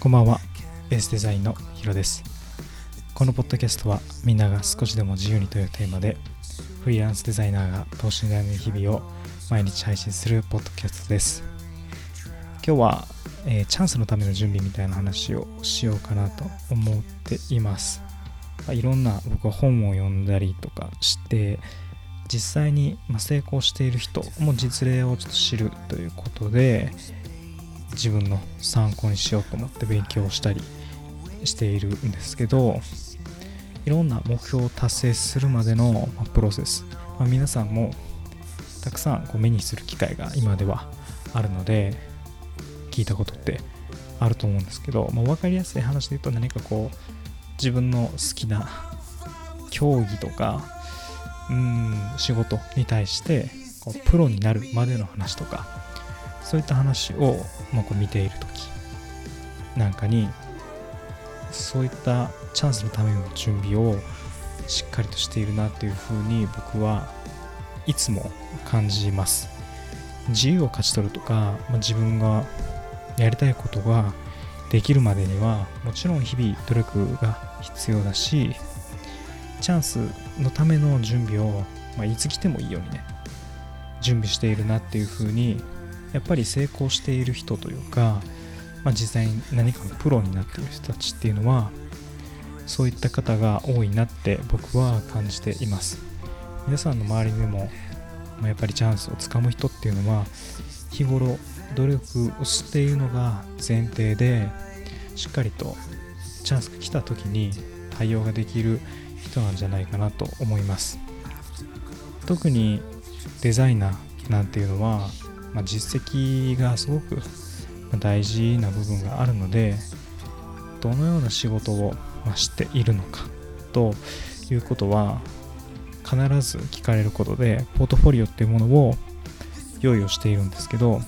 こんばんは。ベースデザインのヒロです。このポッドキャストはみんなが少しでも自由にというテーマでフリーランスデザイナーが等身大の日々を毎日配信するポッドキャストです。今日は、えー、チャンスのための準備みたいな話をしようかなと思っています。いろんな僕は本を読んだりとかして実際に成功している人も実例をちょっと知るということで自分の参考にしようと思って勉強したりしているんですけどいろんな目標を達成するまでのプロセス、まあ、皆さんもたくさんこう目にする機会が今ではあるので聞いたことってあると思うんですけど、まあ、分かりやすい話で言うと何かこう自分の好きな競技とかうん仕事に対してこうプロになるまでの話とかそういった話を、ま、こう見ている時。なんかにそういったチャンスのための準備をしっかりとしているなっていうふうに僕はいつも感じます。自由を勝ち取るとか、ま、自分がやりたいことができるまでにはもちろん日々努力が必要だしチャンスのための準備を、まあ、いつ来てもいいようにね準備しているなっていうふうにやっぱり成功している人というか、まあ、実際に何かのプロになっている人たちっていうのはそういった方が多いなって僕は感じています。皆さんの周りでも、ま、やっぱりチャンスをつかむ人っていうのは日頃努力をしているのが前提でしっかりとチャンスが来た時に対応ができる人なんじゃないかなと思います。特にデザイナーなんていうのは、まあ、実績がすごく大事な部分があるのでどのような仕事をしているのかということは必ず聞かれることでポートフォリオっていうものを用意をしているんですけど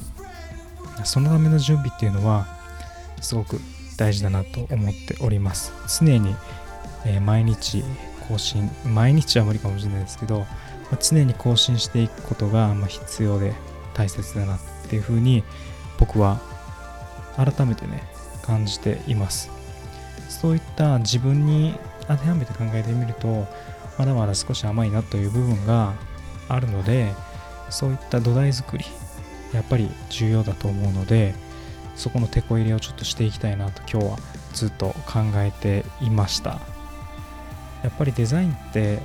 そのための準備っていうのはすごく大事だなと思っております。常に、え、毎日更新毎日は無理かもしれないですけど、ま、常に更新していくことが、ま、必要で大切だなっていうふうに僕は改めてね感じています。そういった自分に当てはめて考えてみるとまだまだ少し甘いなという部分があるのでそういった土台作りやっぱり重要だと思うのでそこの手こ入れをちょっとしていきたいなと今日はずっと考えていました。やっぱりデザインって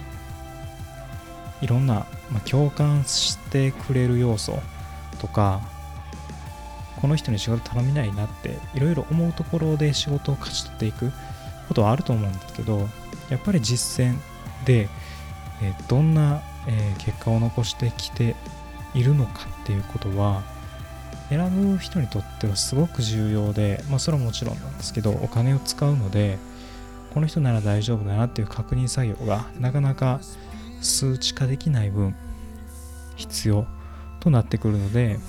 いろんな、まあ、共感してくれる要素とかこの人に仕事頼みないなっていろいろ思うところで仕事を勝ち取っていくことはあると思うんですけどやっぱり実践で、えどんな、え結果を残してきているのかっていうことは選ぶ人にとってはすごく重要で、まあ、それはもちろんなんですけどお金を使うのでこの人なら大丈夫だなっていう確認作業がなかなか数値化できない分必要となってくるので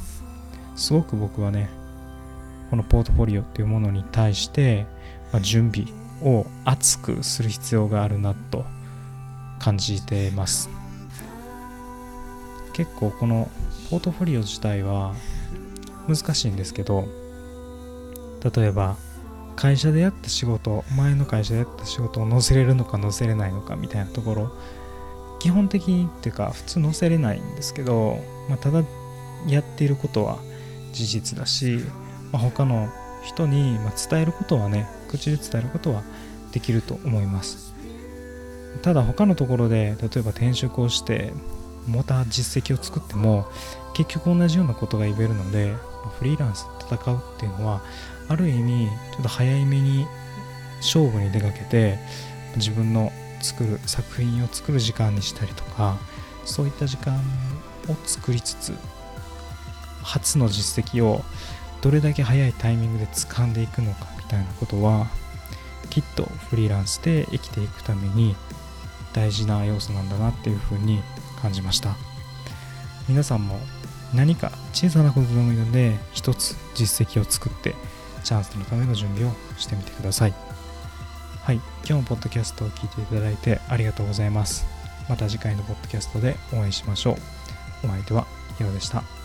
すごく僕はねこのポートフォリオっていうものに対して、ま、準備を熱くする必要があるなと感じてます。結構このポートフォリオ自体は難しいんですけど例えば会社でやった仕事前の会社でやった仕事を載せれるのか載せれないのかみたいなところ基本的にっていうか普通載せれないんですけど、まあ、ただやっていることは事実だし、まあ、他の人に伝えることはね口で伝えることはできると思います。ただ他のところで例えば転職をしてまた実績を作っても結局同じようなことが言えるのでフリーランスで戦うっていうのはある意味ちょっと早めに勝負に出かけて自分の作る作品を作る時間にしたりとかそういった時間を作りつつ初の実績をどれだけ早いタイミングで掴んでいくのかみたいなことはきっとフリーランスで生きていくために大事な要素なんだなっていうふうに感じました皆さんも何か小さなことでもいいので一つ実績を作ってチャンスのための準備をしてみてください。はい、今日もポッドキャストを聞いていただいてありがとうございます。また次回のポッドキャストでお会いしましょう。お相手はヒロでした。